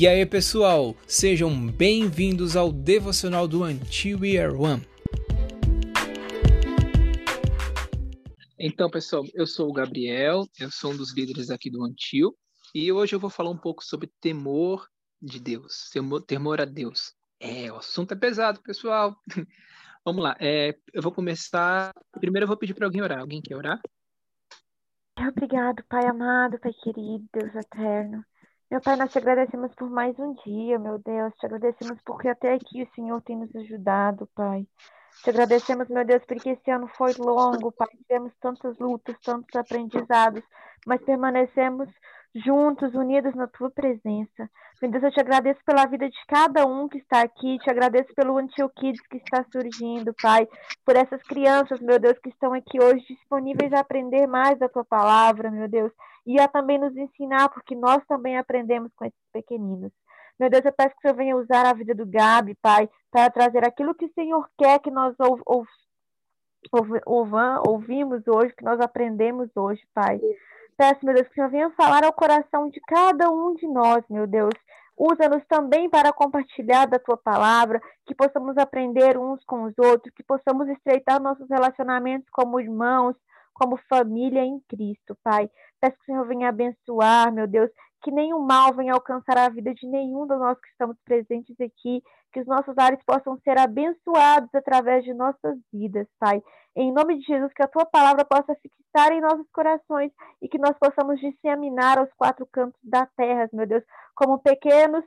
E aí, pessoal, sejam bem-vindos ao devocional do Until We Are One. Então, pessoal, eu sou o Gabriel, eu sou um dos líderes aqui do Antil, e hoje eu vou falar um pouco sobre temor de Deus, temor, temor a Deus. É, o assunto é pesado, pessoal. Vamos lá, é, eu vou começar. Primeiro eu vou pedir para alguém orar. Alguém quer orar? Obrigado, Pai amado, Pai querido, Deus eterno. Meu Pai, nós te agradecemos por mais um dia, meu Deus. Te agradecemos porque até aqui o Senhor tem nos ajudado, Pai. Te agradecemos, meu Deus, porque esse ano foi longo, Pai. Tivemos tantas lutas, tantos aprendizados, mas permanecemos juntos, unidos na tua presença. Meu Deus, eu te agradeço pela vida de cada um que está aqui, te agradeço pelo Until Kids que está surgindo, Pai, por essas crianças, meu Deus, que estão aqui hoje disponíveis a aprender mais da tua palavra, meu Deus, e a também nos ensinar, porque nós também aprendemos com esses pequeninos. Meu Deus, eu peço que o Senhor venha usar a vida do Gabi, Pai, para trazer aquilo que o Senhor quer que nós ou, ou, ou, ouvimos hoje, que nós aprendemos hoje, Pai. Peço, meu Deus, que o Senhor venha falar ao coração de cada um de nós, meu Deus. Usa-nos também para compartilhar da tua palavra, que possamos aprender uns com os outros, que possamos estreitar nossos relacionamentos como irmãos, como família em Cristo, Pai. Peço que o Senhor venha abençoar, meu Deus, que nenhum mal venha alcançar a vida de nenhum de nós que estamos presentes aqui, que os nossos lares possam ser abençoados através de nossas vidas, Pai. Em nome de Jesus, que a tua palavra possa fixar em nossos corações e que nós possamos disseminar aos quatro cantos da terra, meu Deus, como pequenos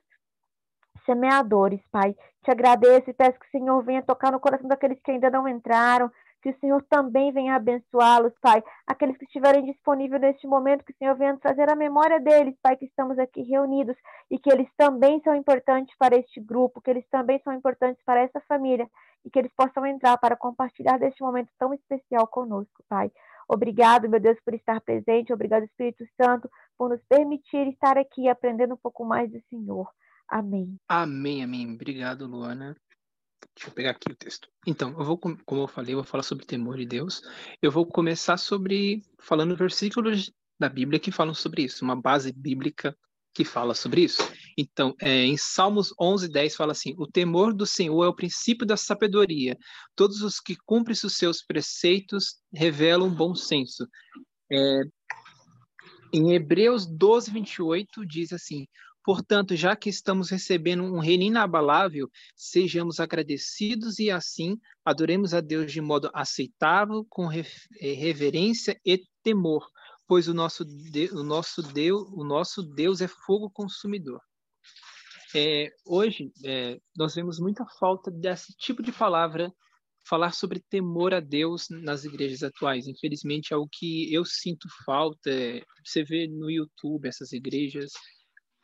semeadores, Pai. Te agradeço e peço que o Senhor venha tocar no coração daqueles que ainda não entraram, que o Senhor também venha abençoá-los, Pai. Aqueles que estiverem disponíveis neste momento, que o Senhor venha trazer a memória deles, Pai, que estamos aqui reunidos e que eles também são importantes para este grupo, que eles também são importantes para essa família e que eles possam entrar para compartilhar deste momento tão especial conosco, Pai. Obrigado, meu Deus, por estar presente. Obrigado, Espírito Santo, por nos permitir estar aqui aprendendo um pouco mais do Senhor. Amém. Amém, amém. Obrigado, Luana. Deixa eu pegar aqui o texto. Então, eu vou, como eu falei, eu vou falar sobre temor de Deus. Eu vou começar sobre falando versículos da Bíblia que falam sobre isso, uma base bíblica que fala sobre isso. Então, é, em Salmos 11, 10 fala assim: O temor do Senhor é o princípio da sabedoria. Todos os que cumprem os seus preceitos revelam bom senso. É, em Hebreus 12, 28 diz assim: Portanto, já que estamos recebendo um reino inabalável, sejamos agradecidos e assim adoremos a Deus de modo aceitável, com eh, reverência e temor, pois o nosso, de, o nosso, Deus, o nosso Deus é fogo consumidor. É, hoje, é, nós vemos muita falta desse tipo de palavra, falar sobre temor a Deus nas igrejas atuais. Infelizmente, é o que eu sinto falta. É, você vê no YouTube essas igrejas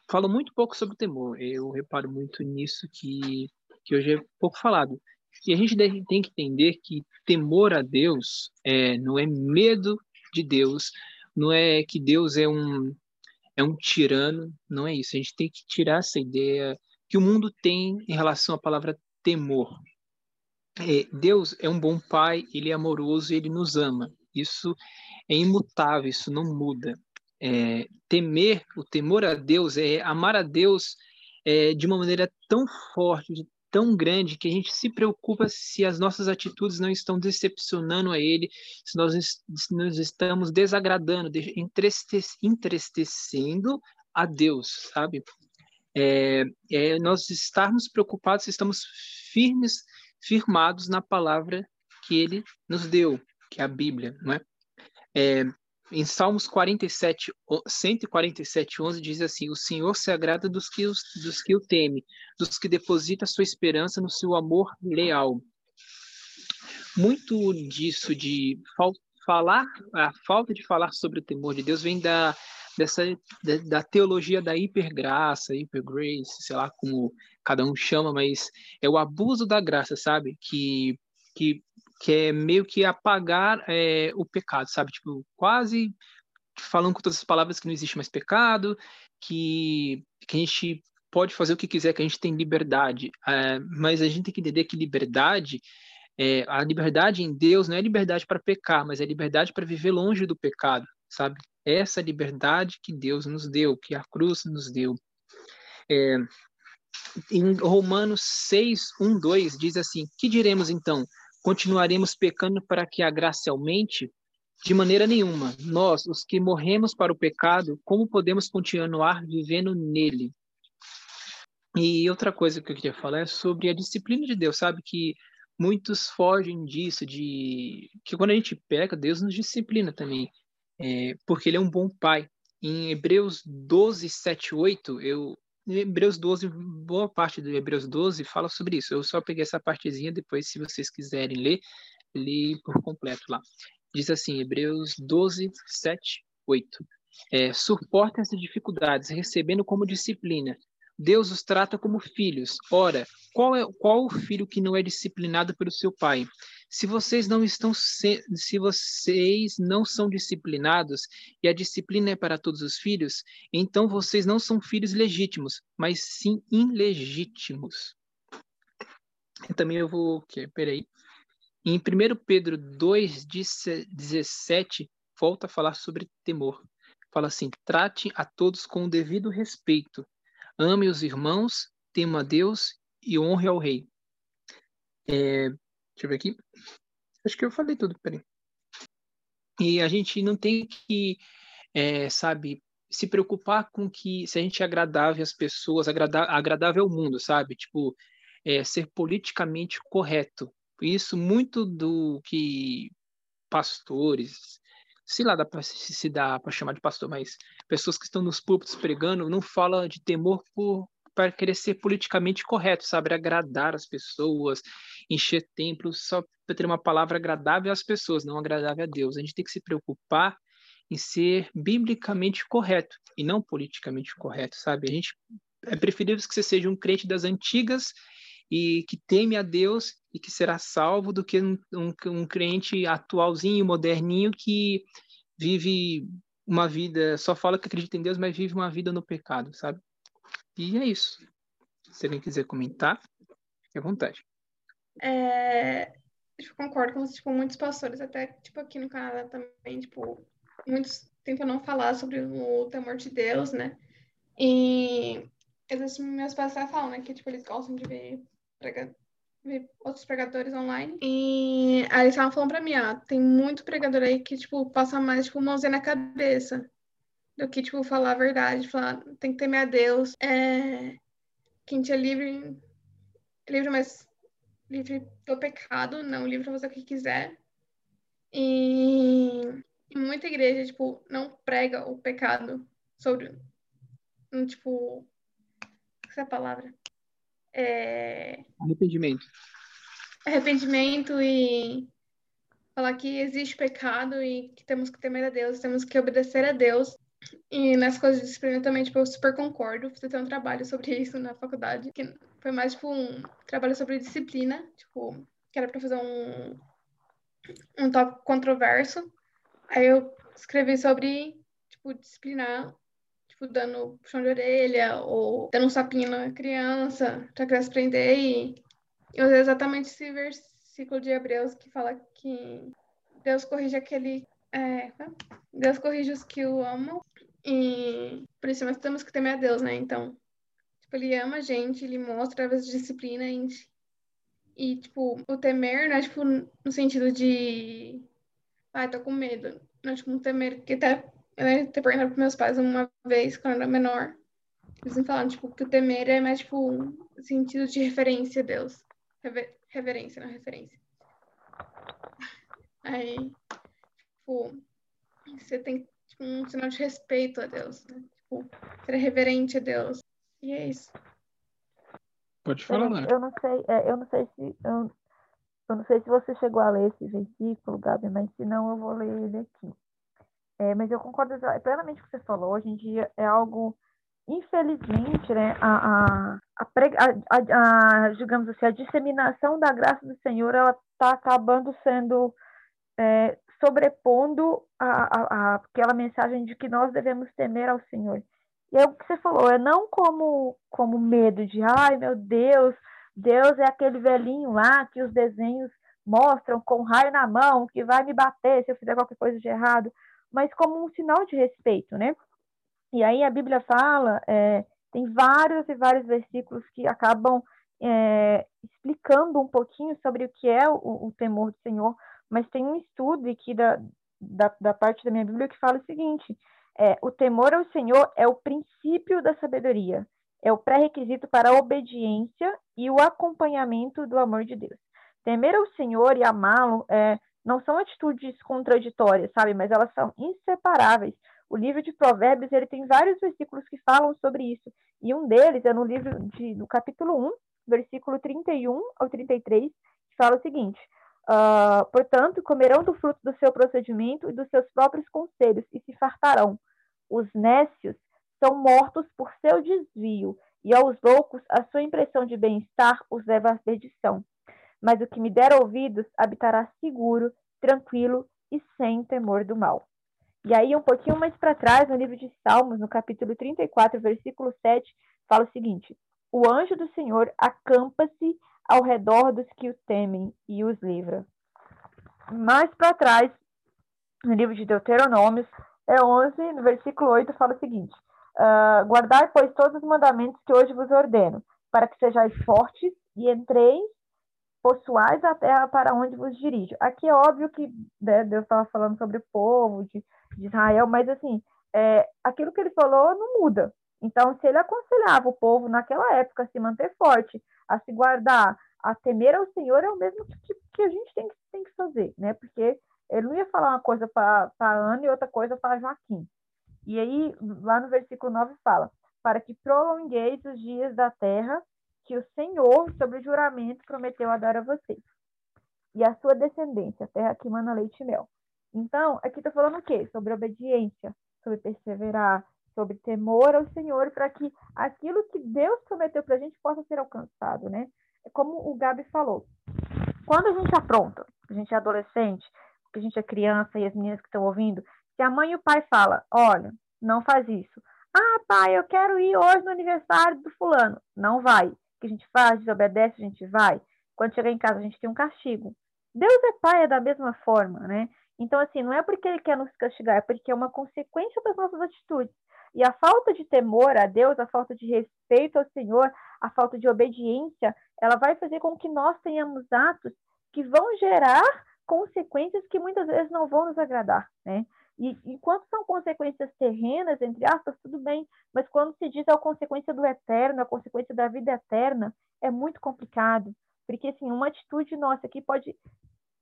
fala muito pouco sobre o temor. Eu reparo muito nisso que, que hoje é pouco falado. E a gente tem que entender que temor a Deus é, não é medo de Deus, não é que Deus é um, é um tirano, não é isso. A gente tem que tirar essa ideia que o mundo tem em relação à palavra temor. É, Deus é um bom pai, ele é amoroso, ele nos ama. Isso é imutável, isso não muda é, temer, o temor a Deus, é amar a Deus é, de uma maneira tão forte, tão grande, que a gente se preocupa se as nossas atitudes não estão decepcionando a Ele, se nós, se nós estamos desagradando, entristecendo a Deus, sabe? É, é, nós estarmos preocupados se estamos firmes, firmados na palavra que Ele nos deu, que é a Bíblia, não é? é em Salmos 47, 147, 11 diz assim: O Senhor se agrada dos que, os, dos que o teme, dos que deposita sua esperança no seu amor leal. Muito disso de falar, a falta de falar sobre o temor de Deus vem da, dessa, da, da teologia da hipergraça, hipergrace, sei lá como cada um chama, mas é o abuso da graça, sabe? Que, que que é meio que apagar é, o pecado, sabe? Tipo, quase falando com todas as palavras que não existe mais pecado, que, que a gente pode fazer o que quiser, que a gente tem liberdade. É, mas a gente tem que entender que liberdade, é, a liberdade em Deus não é liberdade para pecar, mas é liberdade para viver longe do pecado, sabe? Essa liberdade que Deus nos deu, que a cruz nos deu. É, em Romanos 6, 1, 2, diz assim: Que diremos então? Continuaremos pecando para que a graça aumente? De maneira nenhuma. Nós, os que morremos para o pecado, como podemos continuar vivendo nele? E outra coisa que eu queria falar é sobre a disciplina de Deus, sabe? Que muitos fogem disso, de que quando a gente peca, Deus nos disciplina também, é, porque Ele é um bom Pai. Em Hebreus 12, 7, 8, eu, Hebreus 12, boa parte do Hebreus 12 fala sobre isso. Eu só peguei essa partezinha, depois, se vocês quiserem ler, li por completo lá. Diz assim, Hebreus 12, 7, 8. É, suportem essas dificuldades, recebendo como disciplina. Deus os trata como filhos. Ora, qual é qual o filho que não é disciplinado pelo seu pai? Se vocês não estão se, se vocês não são disciplinados e a disciplina é para todos os filhos, então vocês não são filhos legítimos, mas sim ilegítimos. Eu também eu vou, okay, peraí. Em 1 Pedro 2, 17, volta a falar sobre temor. Fala assim: trate a todos com o devido respeito. Ame os irmãos, tema a Deus e honre ao rei. É, deixa eu ver aqui. Acho que eu falei tudo, peraí. E a gente não tem que, é, sabe, se preocupar com que se a gente é agradável às pessoas, agradável, agradável ao mundo, sabe? Tipo, é, ser politicamente correto. Isso muito do que pastores, se lá dá para se dá para chamar de pastor, mas pessoas que estão nos púlpitos pregando não fala de temor por para querer ser politicamente correto, sabe, agradar as pessoas, encher templos só para ter uma palavra agradável às pessoas, não agradável a Deus. A gente tem que se preocupar em ser biblicamente correto e não politicamente correto, sabe? A gente é preferível que você seja um crente das antigas e que teme a Deus e que será salvo do que um, um, um crente atualzinho, moderninho, que vive uma vida, só fala que acredita em Deus, mas vive uma vida no pecado, sabe? E é isso. Se alguém quiser comentar, fique à vontade. É, eu concordo com tipo, muitos pastores, até tipo aqui no Canadá também, tipo, muitos tentam não falar sobre o temor de Deus, né? E esses meus pastores falam, né, que tipo, eles gostam de ver prega... ver outros pregadores online. E aí eles estavam falando pra mim, ó, tem muito pregador aí que, tipo, passa mais, tipo, mãozinha na cabeça do que, tipo, falar a verdade, falar, tem que temer a Deus. É... Quem te é livre, livre, mas livre do pecado, não livre pra fazer o que quiser. E muita igreja, tipo, não prega o pecado sobre, tipo, essa é a palavra? É... Arrependimento. Arrependimento e falar que existe pecado e que temos que temer a Deus, temos que obedecer a Deus. E nas coisas de disciplina também, tipo, eu super concordo. Você tem um trabalho sobre isso na faculdade, que foi mais, tipo, um trabalho sobre disciplina, tipo, que era pra fazer um, um tópico controverso. Aí eu escrevi sobre, tipo, disciplinar tipo, dando puxão de orelha ou dando um sapinho na criança pra criança aprender. E eu usei exatamente esse versículo de Hebreus que fala que Deus corrige aquele. É, Deus corrige os que o amam. E por isso nós temos que temer a Deus, né? Então, tipo, ele ama a gente, ele mostra através disciplina e, e tipo, o temer não é tipo no sentido de. Ah, tô com medo. Não é tipo um temer que até eu ter perguntado para meus pais uma vez, quando eu era menor. Eles me falaram, tipo, que o temer é mais, tipo, um sentido de referência a Deus. Rever reverência, não referência. Aí, tipo, você tem tipo, um sinal de respeito a Deus, né? Tipo, ser reverente a Deus. E é isso. Pode falar, né? Eu não sei, é, eu não sei se eu, eu não sei se você chegou a ler esse versículo, Gabi, mas se não, eu vou ler ele aqui. É, mas eu concordo plenamente com o que você falou. Hoje em dia é algo, infelizmente, né, a, a, a, a digamos assim, a disseminação da graça do Senhor, ela está acabando sendo é, sobrepondo a, a, aquela mensagem de que nós devemos temer ao Senhor. E é o que você falou, é não como, como medo de, ai meu Deus, Deus é aquele velhinho lá que os desenhos mostram com raio na mão, que vai me bater se eu fizer qualquer coisa de errado mas como um sinal de respeito, né? E aí a Bíblia fala é, Tem vários e vários versículos que acabam é, explicando um pouquinho sobre o que é o, o, temor do Senhor, mas tem um estudo aqui da, da, da parte da minha Bíblia que fala o seguinte: é, o temor ao Senhor é o princípio da sabedoria, é o pré-requisito para a obediência e o acompanhamento do amor de Deus. Temer ao Senhor e amá-lo é, não são atitudes contraditórias, sabe? Mas elas são inseparáveis. O livro de Provérbios ele tem vários versículos que falam sobre isso. E um deles é no livro de, no capítulo 1, versículo 31 ao 33, que fala o seguinte: uh, Portanto, comerão do fruto do seu procedimento e dos seus próprios conselhos, e se fartarão. Os nécios são mortos por seu desvio, e aos loucos a sua impressão de bem-estar os leva à perdição. Mas o que me der ouvidos habitará seguro, tranquilo e sem temor do mal. E aí, um pouquinho mais para trás, no livro de Salmos, no capítulo 34, versículo 7, fala o seguinte: O anjo do Senhor acampa-se ao redor dos que o temem e os livra. Mais para trás, no livro de Deuteronômios, é 11, no versículo 8, fala o seguinte: uh, Guardai, pois, todos os mandamentos que hoje vos ordeno, para que sejais fortes e entreis, possuais a terra para onde vos dirijo. Aqui é óbvio que né, Deus estava falando sobre o povo de, de Israel, mas assim, é, aquilo que ele falou não muda. Então, se ele aconselhava o povo naquela época a se manter forte, a se guardar, a temer ao Senhor, é o mesmo que, que a gente tem, tem que fazer, né? Porque ele não ia falar uma coisa para Ana e outra coisa para Joaquim. E aí, lá no versículo 9 fala: Para que prolongueis os dias da terra que o Senhor, sobre juramento, prometeu a dar a vocês. E a sua descendência, a terra que mana leite e mel. Então, aqui está falando o quê? Sobre obediência, sobre perseverar, sobre temor ao Senhor, para que aquilo que Deus prometeu para a gente possa ser alcançado, né? É como o Gabi falou. Quando a gente apronta, a gente é adolescente, que a gente é criança e as meninas que estão ouvindo, se a mãe e o pai falam, olha, não faz isso. Ah, pai, eu quero ir hoje no aniversário do fulano. Não vai. O que a gente faz? Desobedece, a gente vai. Quando chegar em casa, a gente tem um castigo. Deus é pai é da mesma forma, né? Então, assim, não é porque ele quer nos castigar, é porque é uma consequência das nossas atitudes. E a falta de temor a Deus, a falta de respeito ao Senhor, a falta de obediência, ela vai fazer com que nós tenhamos atos que vão gerar consequências que muitas vezes não vão nos agradar, né? E enquanto são consequências terrenas, entre aspas, tudo bem, mas quando se diz a consequência do eterno, a consequência da vida eterna, é muito complicado, porque assim, uma atitude nossa aqui pode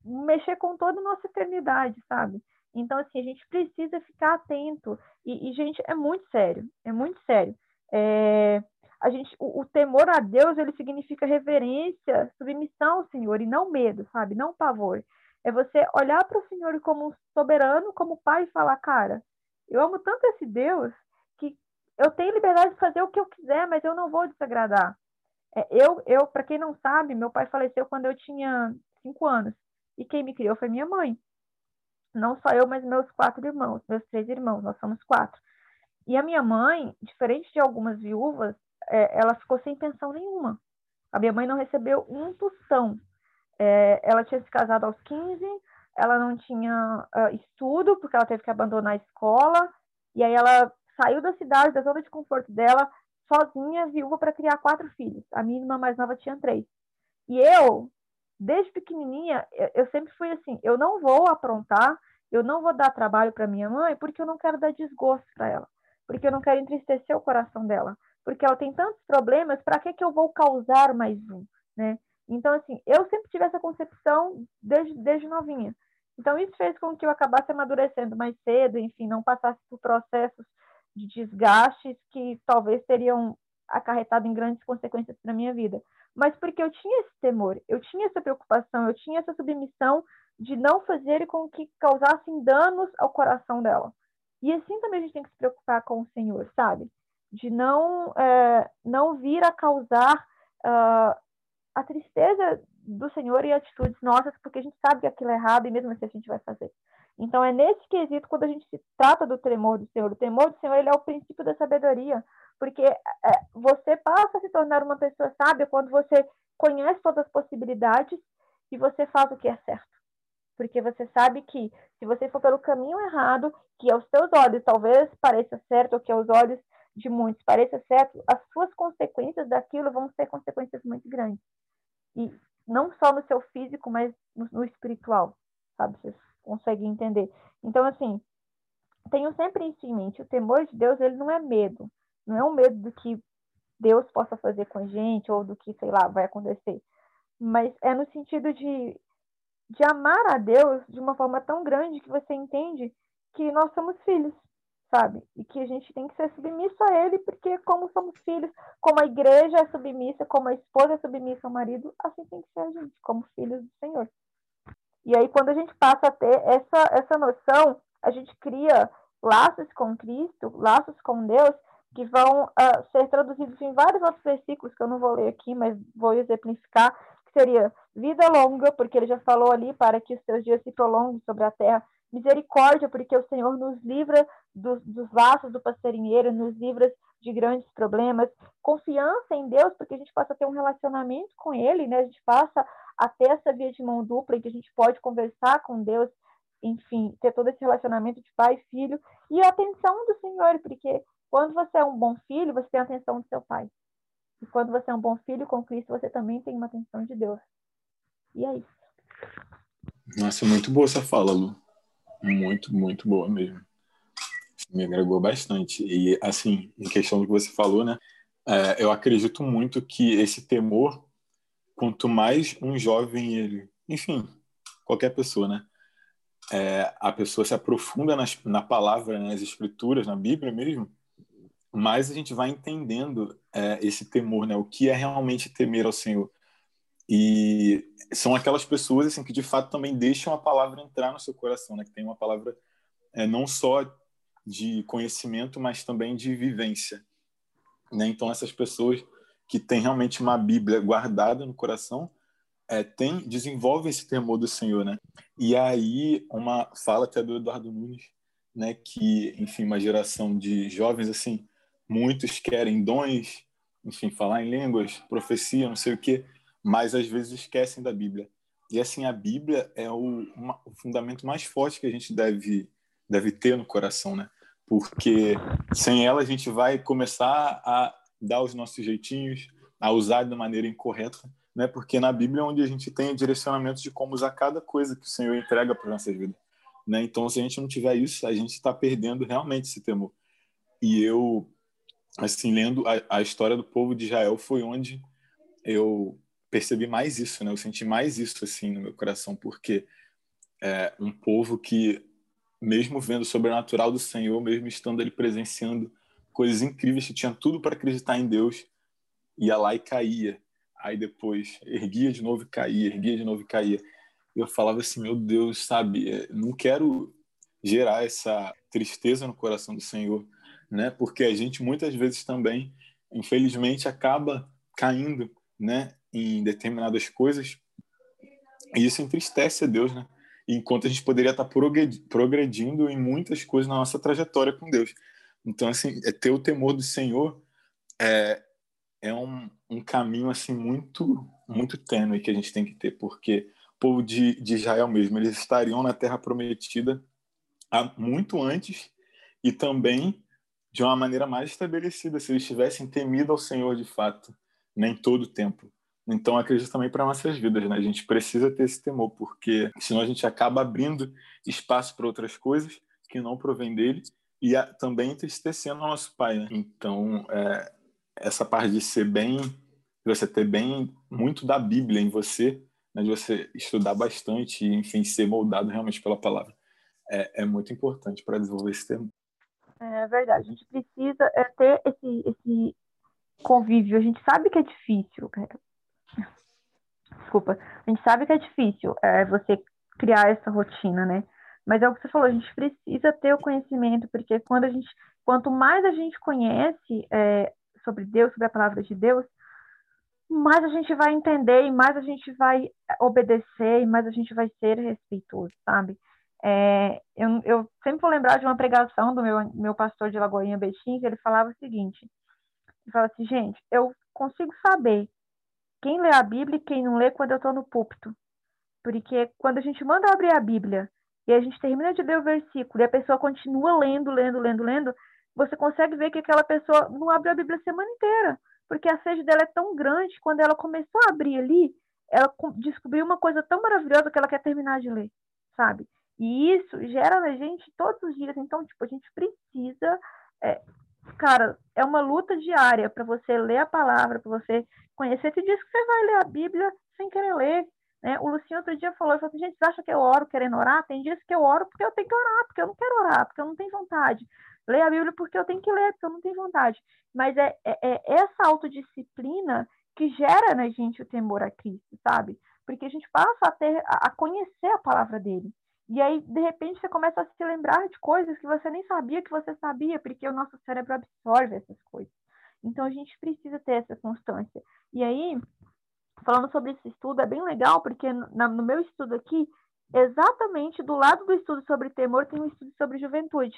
mexer com toda a nossa eternidade, sabe? Então, assim, a gente precisa ficar atento. E, e gente, é muito sério, é muito sério. É, a gente, o, o, temor a Deus, ele significa reverência, submissão ao Senhor, e não medo, sabe? Não pavor. É você olhar para o Senhor como soberano, como pai e falar, cara, eu amo tanto esse Deus que eu tenho liberdade de fazer o que eu quiser, mas eu não vou desagradar. É, eu, eu para quem não sabe, meu pai faleceu quando eu tinha cinco anos. E quem me criou foi minha mãe. Não só eu, mas meus quatro irmãos, meus três irmãos, nós somos quatro. E a minha mãe, diferente de algumas viúvas, é, ela ficou sem pensão nenhuma. A minha mãe não recebeu um tostão é, ela tinha se casado aos 15, ela não tinha uh, estudo, porque ela teve que abandonar a escola, e aí ela saiu da cidade, da zona de conforto dela, sozinha, viúva, para criar quatro filhos. A minha irmã mais nova tinha três. E eu, desde pequenininha, eu sempre fui assim: eu não vou aprontar, eu não vou dar trabalho para minha mãe, porque eu não quero dar desgosto para ela, porque eu não quero entristecer o coração dela, porque ela tem tantos problemas, para que, que eu vou causar mais um? Né? Então, assim, eu sempre tive essa concepção desde, desde novinha. Então, isso fez com que eu acabasse amadurecendo mais cedo, enfim, não passasse por processos de desgastes que talvez teriam acarretado em grandes consequências para minha vida. Mas porque eu tinha esse temor, eu tinha essa preocupação, eu tinha essa submissão de não fazer com que causassem danos ao coração dela. E assim também a gente tem que se preocupar com o Senhor, sabe? De não, é, não vir a causar uh, a tristeza do Senhor e atitudes nossas, porque a gente sabe que aquilo é errado e mesmo assim a gente vai fazer. Então é nesse quesito quando a gente se trata do temor do Senhor. O temor do Senhor ele é o princípio da sabedoria, porque é, você passa a se tornar uma pessoa sábia quando você conhece todas as possibilidades e você faz o que é certo. Porque você sabe que se você for pelo caminho errado, que aos seus olhos talvez pareça certo, ou que aos olhos de muitos pareça certo, as suas consequências daquilo vão ser consequências muito grandes. E não só no seu físico, mas no, no espiritual, sabe? Vocês conseguem entender. Então, assim, tenho sempre em mente. O temor de Deus, ele não é medo. Não é um medo do que Deus possa fazer com a gente ou do que, sei lá, vai acontecer. Mas é no sentido de, de amar a Deus de uma forma tão grande que você entende que nós somos filhos sabe? E que a gente tem que ser submisso a ele, porque como somos filhos, como a igreja é submissa, como a esposa é submissa ao marido, assim tem que ser a gente, como filhos do Senhor. E aí, quando a gente passa a ter essa, essa noção, a gente cria laços com Cristo, laços com Deus, que vão uh, ser traduzidos em vários outros versículos que eu não vou ler aqui, mas vou exemplificar, que seria vida longa, porque ele já falou ali para que os seus dias se prolonguem sobre a terra, Misericórdia, porque o Senhor nos livra dos, laços do passarinheiro, nos livra de grandes problemas. Confiança em Deus, porque a gente passa a ter um relacionamento com Ele, né? A gente passa a ter essa via de mão dupla em que a gente pode conversar com Deus, enfim, ter todo esse relacionamento de pai e filho. E a atenção do Senhor, porque quando você é um bom filho, você tem a atenção do seu pai. E quando você é um bom filho com Cristo, você também tem uma atenção de Deus. E é isso. Nossa, muito boa essa fala, Lu. Muito, muito boa mesmo. Me agregou bastante. E, assim, em questão do que você falou, né? É, eu acredito muito que esse temor, quanto mais um jovem, ele, enfim, qualquer pessoa, né? É, a pessoa se aprofunda nas, na palavra, nas escrituras, na Bíblia mesmo, mais a gente vai entendendo é, esse temor, né? O que é realmente temer ao Senhor. E são aquelas pessoas assim que de fato também deixam a palavra entrar no seu coração, né? Que tem uma palavra é, não só de conhecimento, mas também de vivência, né? Então essas pessoas que têm realmente uma Bíblia guardada no coração, é, tem desenvolve esse temor do Senhor, né? E aí uma fala até do Eduardo Nunes, né? Que enfim uma geração de jovens assim, muitos querem dons, enfim falar em línguas, profecia, não sei o que mas às vezes esquecem da Bíblia. E assim, a Bíblia é o, uma, o fundamento mais forte que a gente deve, deve ter no coração, né? Porque sem ela a gente vai começar a dar os nossos jeitinhos, a usar da maneira incorreta, né? Porque na Bíblia é onde a gente tem direcionamentos de como usar cada coisa que o Senhor entrega para nossas vidas, né? Então, se a gente não tiver isso, a gente está perdendo realmente esse temor. E eu, assim, lendo a, a história do povo de Israel, foi onde eu percebi mais isso, né? Eu senti mais isso assim no meu coração, porque é um povo que, mesmo vendo o sobrenatural do Senhor, mesmo estando ali presenciando coisas incríveis, que tinha tudo para acreditar em Deus, ia lá e caía. Aí depois erguia de novo e caía, erguia de novo e caía. Eu falava assim, meu Deus, sabe, é, não quero gerar essa tristeza no coração do Senhor, né? Porque a gente muitas vezes também, infelizmente, acaba caindo, né? em determinadas coisas e isso entristece a Deus, né? Enquanto a gente poderia estar progredindo em muitas coisas na nossa trajetória com Deus. Então, assim, é ter o temor do Senhor é, é um, um caminho, assim, muito, muito tênue que a gente tem que ter, porque o povo de, de Israel mesmo, eles estariam na terra prometida há, muito antes e também de uma maneira mais estabelecida, se eles tivessem temido ao Senhor de fato, nem né, todo o tempo. Então, acredito também para nossas vidas, né? A gente precisa ter esse temor, porque senão a gente acaba abrindo espaço para outras coisas que não provém dele e a, também entristecendo o nosso pai, né? Então, é, essa parte de ser bem, de você ter bem muito da Bíblia em você, né? de você estudar bastante e, enfim, ser moldado realmente pela palavra, é, é muito importante para desenvolver esse temor. É verdade, a gente precisa é, ter esse, esse convívio. A gente sabe que é difícil, cara desculpa, a gente sabe que é difícil é, você criar essa rotina, né? Mas é o que você falou, a gente precisa ter o conhecimento, porque quando a gente, quanto mais a gente conhece é, sobre Deus, sobre a palavra de Deus, mais a gente vai entender e mais a gente vai obedecer e mais a gente vai ser respeitoso, sabe? É, eu, eu, sempre vou lembrar de uma pregação do meu, meu pastor de Lagoinha Betim, que ele falava o seguinte, ele falava assim, gente, eu consigo saber quem lê a Bíblia e quem não lê quando eu estou no púlpito. Porque quando a gente manda abrir a Bíblia e a gente termina de ler o versículo e a pessoa continua lendo, lendo, lendo, lendo, você consegue ver que aquela pessoa não abriu a Bíblia a semana inteira, porque a sede dela é tão grande, quando ela começou a abrir ali, ela descobriu uma coisa tão maravilhosa que ela quer terminar de ler, sabe? E isso gera na gente todos os dias. Então, tipo, a gente precisa. É, cara, é uma luta diária para você ler a palavra, para você conhecer. Tem dias que você vai ler a Bíblia sem querer ler. Né? O Luciano outro dia falou, falou assim, gente, acha que eu oro querendo orar? Tem dias que eu oro porque eu tenho que orar, porque eu não quero orar, porque eu não tenho vontade. Leio a Bíblia porque eu tenho que ler, porque eu não tenho vontade. Mas é, é, é essa autodisciplina que gera na gente o temor a Cristo, sabe? Porque a gente passa a ter a conhecer a palavra dele. E aí, de repente, você começa a se lembrar de coisas que você nem sabia que você sabia, porque o nosso cérebro absorve essas coisas. Então, a gente precisa ter essa constância. E aí, falando sobre esse estudo, é bem legal, porque no meu estudo aqui, exatamente do lado do estudo sobre temor, tem um estudo sobre juventude.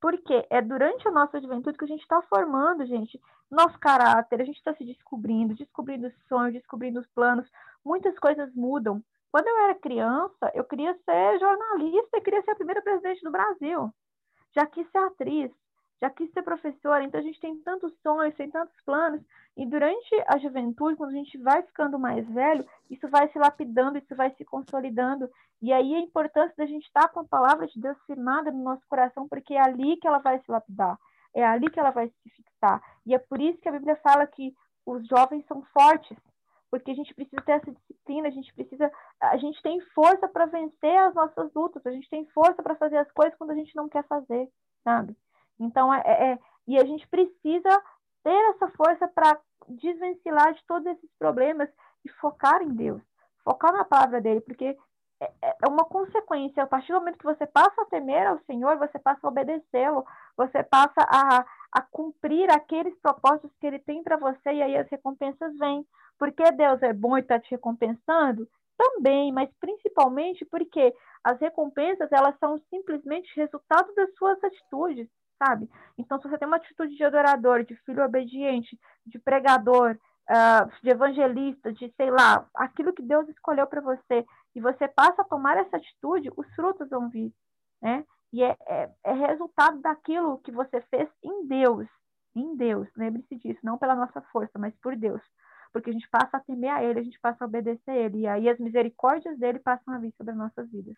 Porque é durante a nossa juventude que a gente está formando, gente, nosso caráter, a gente está se descobrindo, descobrindo os sonhos, descobrindo os planos. Muitas coisas mudam. Quando eu era criança, eu queria ser jornalista e queria ser a primeira presidente do Brasil. Já quis ser atriz, já quis ser professora. Então a gente tem tantos sonhos, tem tantos planos. E durante a juventude, quando a gente vai ficando mais velho, isso vai se lapidando, isso vai se consolidando. E aí a importância da gente estar com a palavra de Deus firmada no nosso coração, porque é ali que ela vai se lapidar, é ali que ela vai se fixar. E é por isso que a Bíblia fala que os jovens são fortes, porque a gente precisa ter essa disciplina, a gente precisa, a gente tem força para vencer as nossas lutas, a gente tem força para fazer as coisas quando a gente não quer fazer, sabe? Então é, é e a gente precisa ter essa força para desvencilhar de todos esses problemas e focar em Deus, focar na palavra dele, porque é, é, é uma consequência. A partir do momento que você passa a temer ao Senhor, você passa a obedecê-lo, você passa a, a cumprir aqueles propósitos que ele tem para você, e aí as recompensas vêm. Porque Deus é bom e está te recompensando? Também, mas principalmente porque as recompensas elas são simplesmente resultado das suas atitudes, sabe? Então, se você tem uma atitude de adorador, de filho obediente, de pregador, uh, de evangelista, de sei lá, aquilo que Deus escolheu para você, e você passa a tomar essa atitude, os frutos vão vir, né? E é, é, é resultado daquilo que você fez em Deus, em Deus, lembre-se disso, não pela nossa força, mas por Deus. Porque a gente passa a temer a Ele, a gente passa a obedecer a Ele, e aí as misericórdias dele passam a vir sobre as nossas vidas.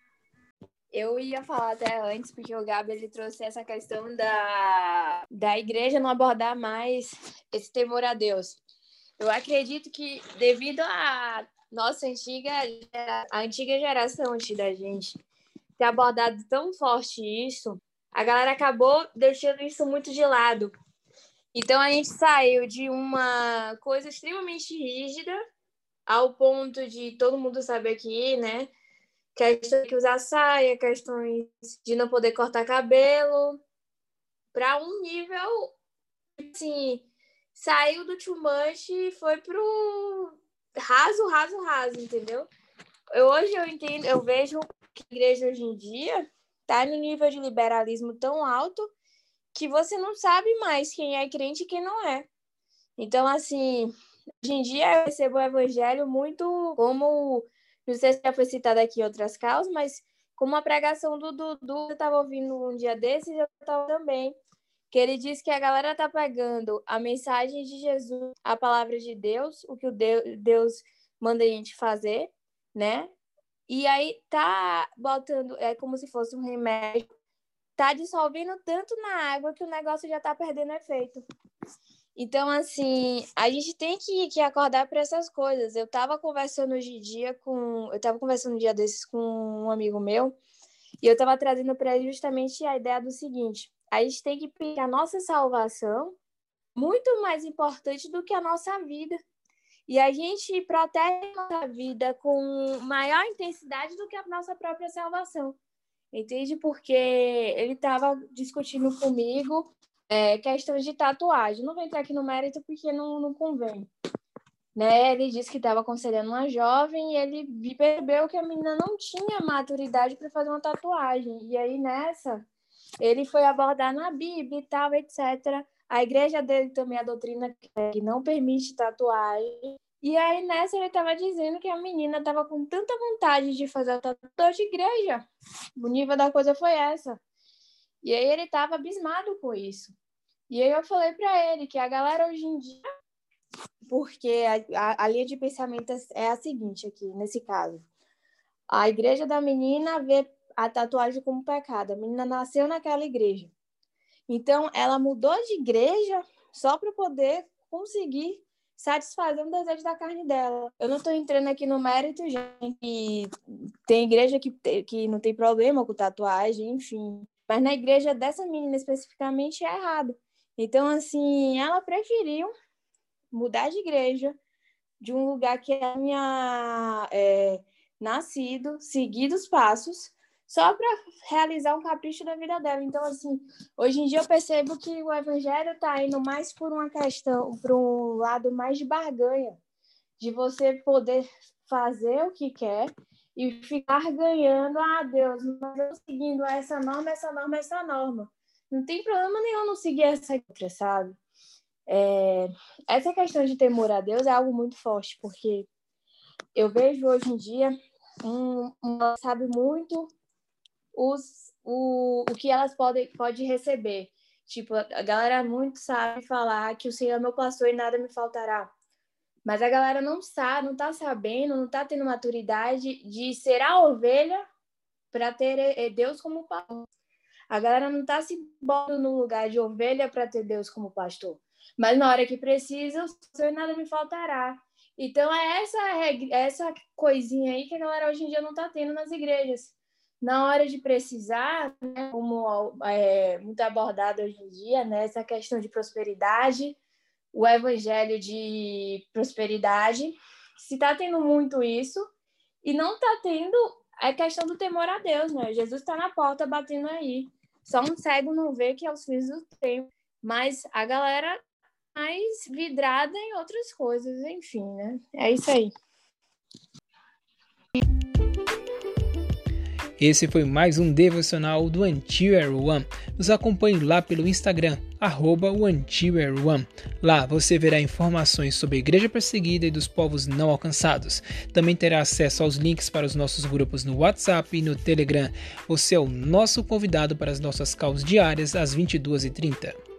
Eu ia falar até antes, porque o Gabi ele trouxe essa questão da, da igreja não abordar mais esse temor a Deus. Eu acredito que, devido a nossa antiga, a antiga geração antes da gente ter abordado tão forte isso, a galera acabou deixando isso muito de lado. Então a gente saiu de uma coisa extremamente rígida ao ponto de todo mundo saber aqui, né? Questão de usar saia, questões de não poder cortar cabelo, para um nível assim, saiu do too much e foi pro raso, raso, raso, entendeu? Eu, hoje eu entendo, eu vejo que a igreja hoje em dia está no nível de liberalismo tão alto que você não sabe mais quem é crente e quem não é. Então, assim, hoje em dia eu recebo o evangelho muito como, não sei se já foi citado aqui em outras causas, mas como a pregação do Dudu, eu estava ouvindo um dia desses, eu estava também, que ele diz que a galera tá pegando a mensagem de Jesus, a palavra de Deus, o que o Deus manda a gente fazer, né? E aí tá botando, é como se fosse um remédio, tá dissolvendo tanto na água que o negócio já tá perdendo efeito. Então, assim, a gente tem que, que acordar para essas coisas. Eu tava conversando hoje em dia com. Eu tava conversando um dia desses com um amigo meu, e eu tava trazendo para ele justamente a ideia do seguinte: a gente tem que pegar a nossa salvação muito mais importante do que a nossa vida. E a gente protege a nossa vida com maior intensidade do que a nossa própria salvação. Entende? Porque ele estava discutindo comigo é, questões de tatuagem. Não vou entrar aqui no mérito porque não, não convém. Né? Ele disse que estava aconselhando uma jovem e ele percebeu que a menina não tinha maturidade para fazer uma tatuagem. E aí, nessa, ele foi abordar na Bíblia e tal, etc. A igreja dele também, a doutrina que não permite tatuagem. E aí, nessa, ele estava dizendo que a menina estava com tanta vontade de fazer a tatuagem de igreja. O nível da coisa foi essa. E aí ele estava abismado com isso. E aí eu falei para ele que a galera hoje em dia, porque a, a, a linha de pensamento é a seguinte aqui, nesse caso. A igreja da menina vê a tatuagem como pecado. A menina nasceu naquela igreja. Então, ela mudou de igreja só para poder conseguir satisfazer um desejo da carne dela. Eu não estou entrando aqui no mérito, gente. Tem igreja que, que não tem problema com tatuagem, enfim. Mas na igreja dessa menina especificamente é errado. Então, assim, ela preferiu mudar de igreja, de um lugar que ela tinha é, nascido, seguido os passos, só para realizar um capricho da vida dela. Então, assim, hoje em dia eu percebo que o evangelho está indo mais por uma questão, para um lado mais de barganha, de você poder fazer o que quer e ficar ganhando, ah, Deus, mas eu seguindo essa norma, essa norma, essa norma. Não tem problema nenhum não seguir essa outra, sabe? É, essa questão de temor a Deus é algo muito forte, porque eu vejo hoje em dia um, um sabe muito os, o, o que elas podem pode receber. Tipo, a galera muito sabe falar que o Senhor é meu pastor e nada me faltará. Mas a galera não sabe, não tá sabendo, não tá tendo maturidade de ser a ovelha para ter eh, Deus como pastor. A galera não tá se botando no lugar de ovelha para ter Deus como pastor. Mas na hora que precisa, o Senhor nada me faltará. Então é essa, essa coisinha aí que a galera hoje em dia não tá tendo nas igrejas na hora de precisar, né, como é muito abordado hoje em dia, né, essa questão de prosperidade, o evangelho de prosperidade, se está tendo muito isso, e não está tendo a questão do temor a Deus, né? Jesus está na porta batendo aí. Só um cego não vê que é os filhos do tempo. Mas a galera mais vidrada em outras coisas, enfim, né? É isso aí. Esse foi mais um devocional do Antier One. Nos acompanhe lá pelo Instagram, arroba One. Lá você verá informações sobre a igreja perseguida e dos povos não alcançados. Também terá acesso aos links para os nossos grupos no WhatsApp e no Telegram. Você é o nosso convidado para as nossas causas diárias às 22h30.